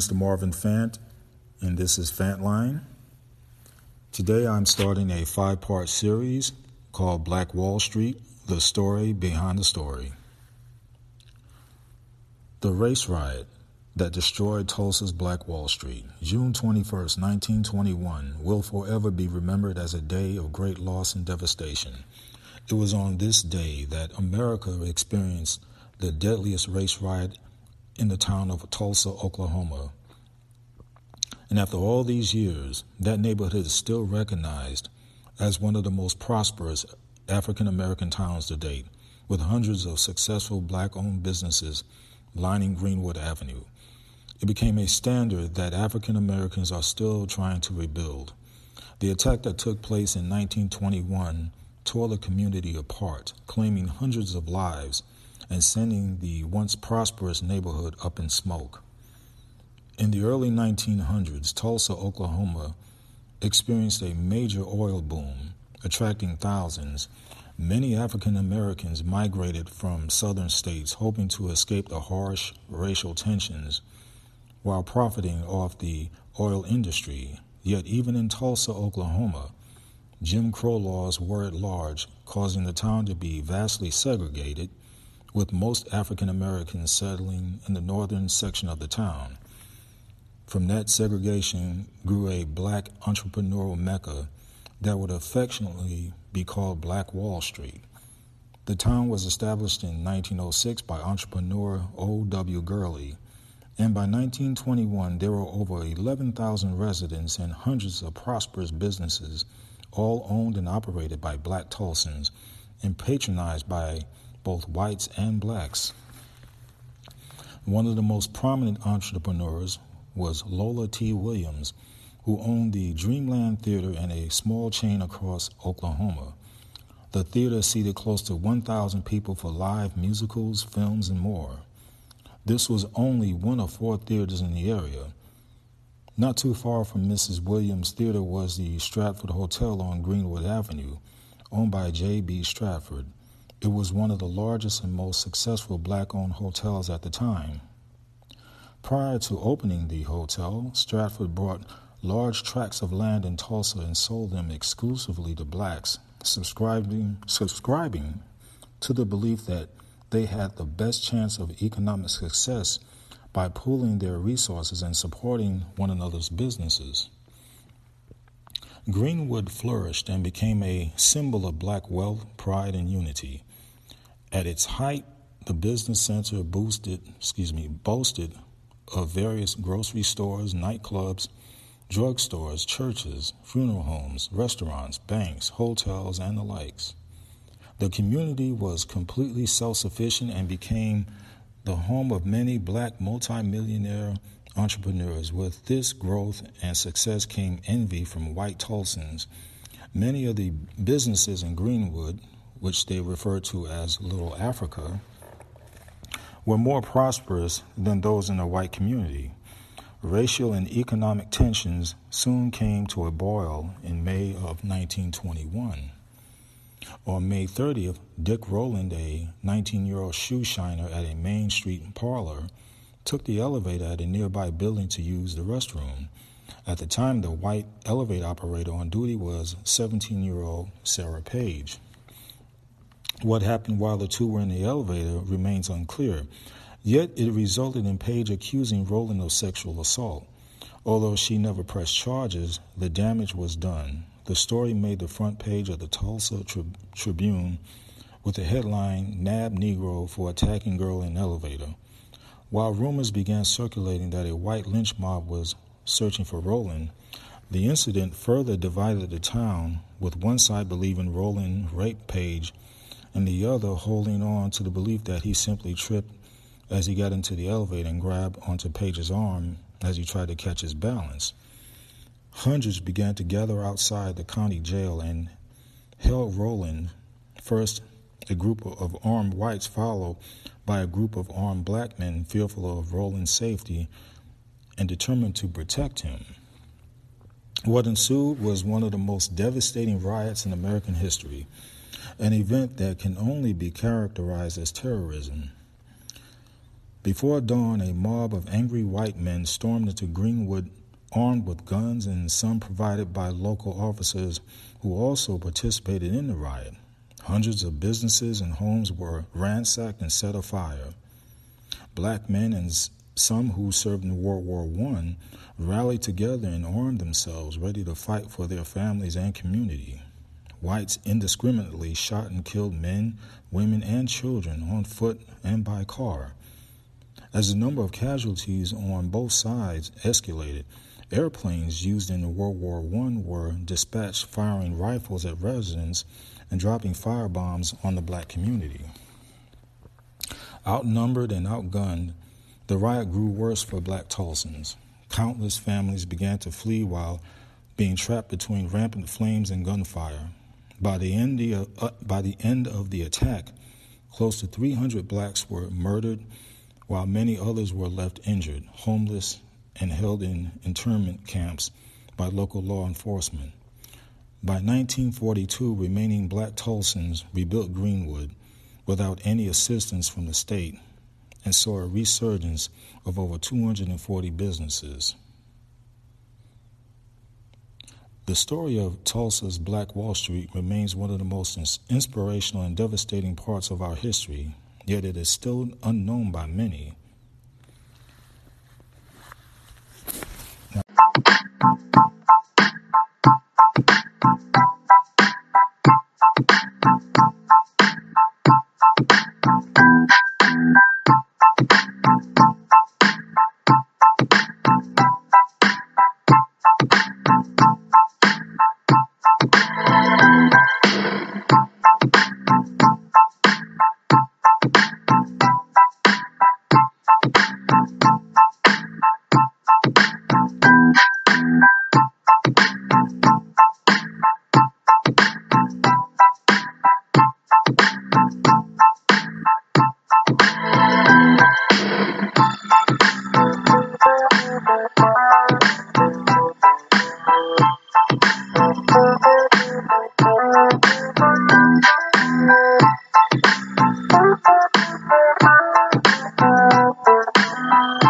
Minister Marvin Fant, and this is Fantline. Today I'm starting a five part series called Black Wall Street The Story Behind the Story. The race riot that destroyed Tulsa's Black Wall Street, June 21, 1921, will forever be remembered as a day of great loss and devastation. It was on this day that America experienced the deadliest race riot in the town of Tulsa, Oklahoma. And after all these years, that neighborhood is still recognized as one of the most prosperous African American towns to date, with hundreds of successful black owned businesses lining Greenwood Avenue. It became a standard that African Americans are still trying to rebuild. The attack that took place in 1921 tore the community apart, claiming hundreds of lives and sending the once prosperous neighborhood up in smoke. In the early 1900s, Tulsa, Oklahoma experienced a major oil boom, attracting thousands. Many African Americans migrated from southern states hoping to escape the harsh racial tensions while profiting off the oil industry. Yet, even in Tulsa, Oklahoma, Jim Crow laws were at large, causing the town to be vastly segregated with most African Americans settling in the northern section of the town. From that segregation grew a black entrepreneurial mecca that would affectionately be called Black Wall Street. The town was established in 1906 by entrepreneur O.W. Gurley, and by 1921 there were over 11,000 residents and hundreds of prosperous businesses, all owned and operated by black Tulsans and patronized by both whites and blacks. One of the most prominent entrepreneurs was Lola T. Williams, who owned the Dreamland Theater and a small chain across Oklahoma. The theater seated close to 1,000 people for live musicals, films, and more. This was only one of four theaters in the area. Not too far from Mrs. Williams' theater was the Stratford Hotel on Greenwood Avenue, owned by J.B. Stratford. It was one of the largest and most successful black owned hotels at the time. Prior to opening the hotel, Stratford bought large tracts of land in Tulsa and sold them exclusively to blacks, subscribing, subscribing to the belief that they had the best chance of economic success by pooling their resources and supporting one another's businesses. Greenwood flourished and became a symbol of black wealth, pride, and unity. At its height, the business center boosted, excuse me, boasted of various grocery stores, nightclubs, drugstores, churches, funeral homes, restaurants, banks, hotels, and the likes. The community was completely self sufficient and became the home of many black multimillionaire entrepreneurs. With this growth and success came envy from white Tulsans. Many of the businesses in Greenwood which they refer to as Little Africa, were more prosperous than those in the white community. Racial and economic tensions soon came to a boil in May of 1921. On May 30th, Dick Rowland, a 19 year old shoe shiner at a Main Street parlor, took the elevator at a nearby building to use the restroom. At the time, the white elevator operator on duty was 17 year old Sarah Page. What happened while the two were in the elevator remains unclear, yet it resulted in Page accusing Rowland of sexual assault. Although she never pressed charges, the damage was done. The story made the front page of the Tulsa Tri- Tribune with the headline Nab Negro for Attacking Girl in Elevator. While rumors began circulating that a white lynch mob was searching for Rowland, the incident further divided the town, with one side believing Rowland raped Page and the other holding on to the belief that he simply tripped as he got into the elevator and grabbed onto Page's arm as he tried to catch his balance. Hundreds began to gather outside the county jail and held Rowland. First, a group of armed whites, followed by a group of armed black men fearful of Rowland's safety and determined to protect him. What ensued was one of the most devastating riots in American history, an event that can only be characterized as terrorism. Before dawn, a mob of angry white men stormed into Greenwood armed with guns and some provided by local officers who also participated in the riot. Hundreds of businesses and homes were ransacked and set afire. Black men and some who served in World War I rallied together and armed themselves, ready to fight for their families and community. Whites indiscriminately shot and killed men, women, and children on foot and by car. As the number of casualties on both sides escalated, airplanes used in World War I were dispatched firing rifles at residents and dropping firebombs on the black community. Outnumbered and outgunned, the riot grew worse for black Tulsans. Countless families began to flee while being trapped between rampant flames and gunfire. By the end, the, uh, by the end of the attack, close to 300 blacks were murdered, while many others were left injured, homeless, and held in internment camps by local law enforcement. By 1942, remaining black Tulsans rebuilt Greenwood without any assistance from the state and saw a resurgence of over 240 businesses. The story of Tulsa's Black Wall Street remains one of the most inspirational and devastating parts of our history, yet it is still unknown by many. Bye.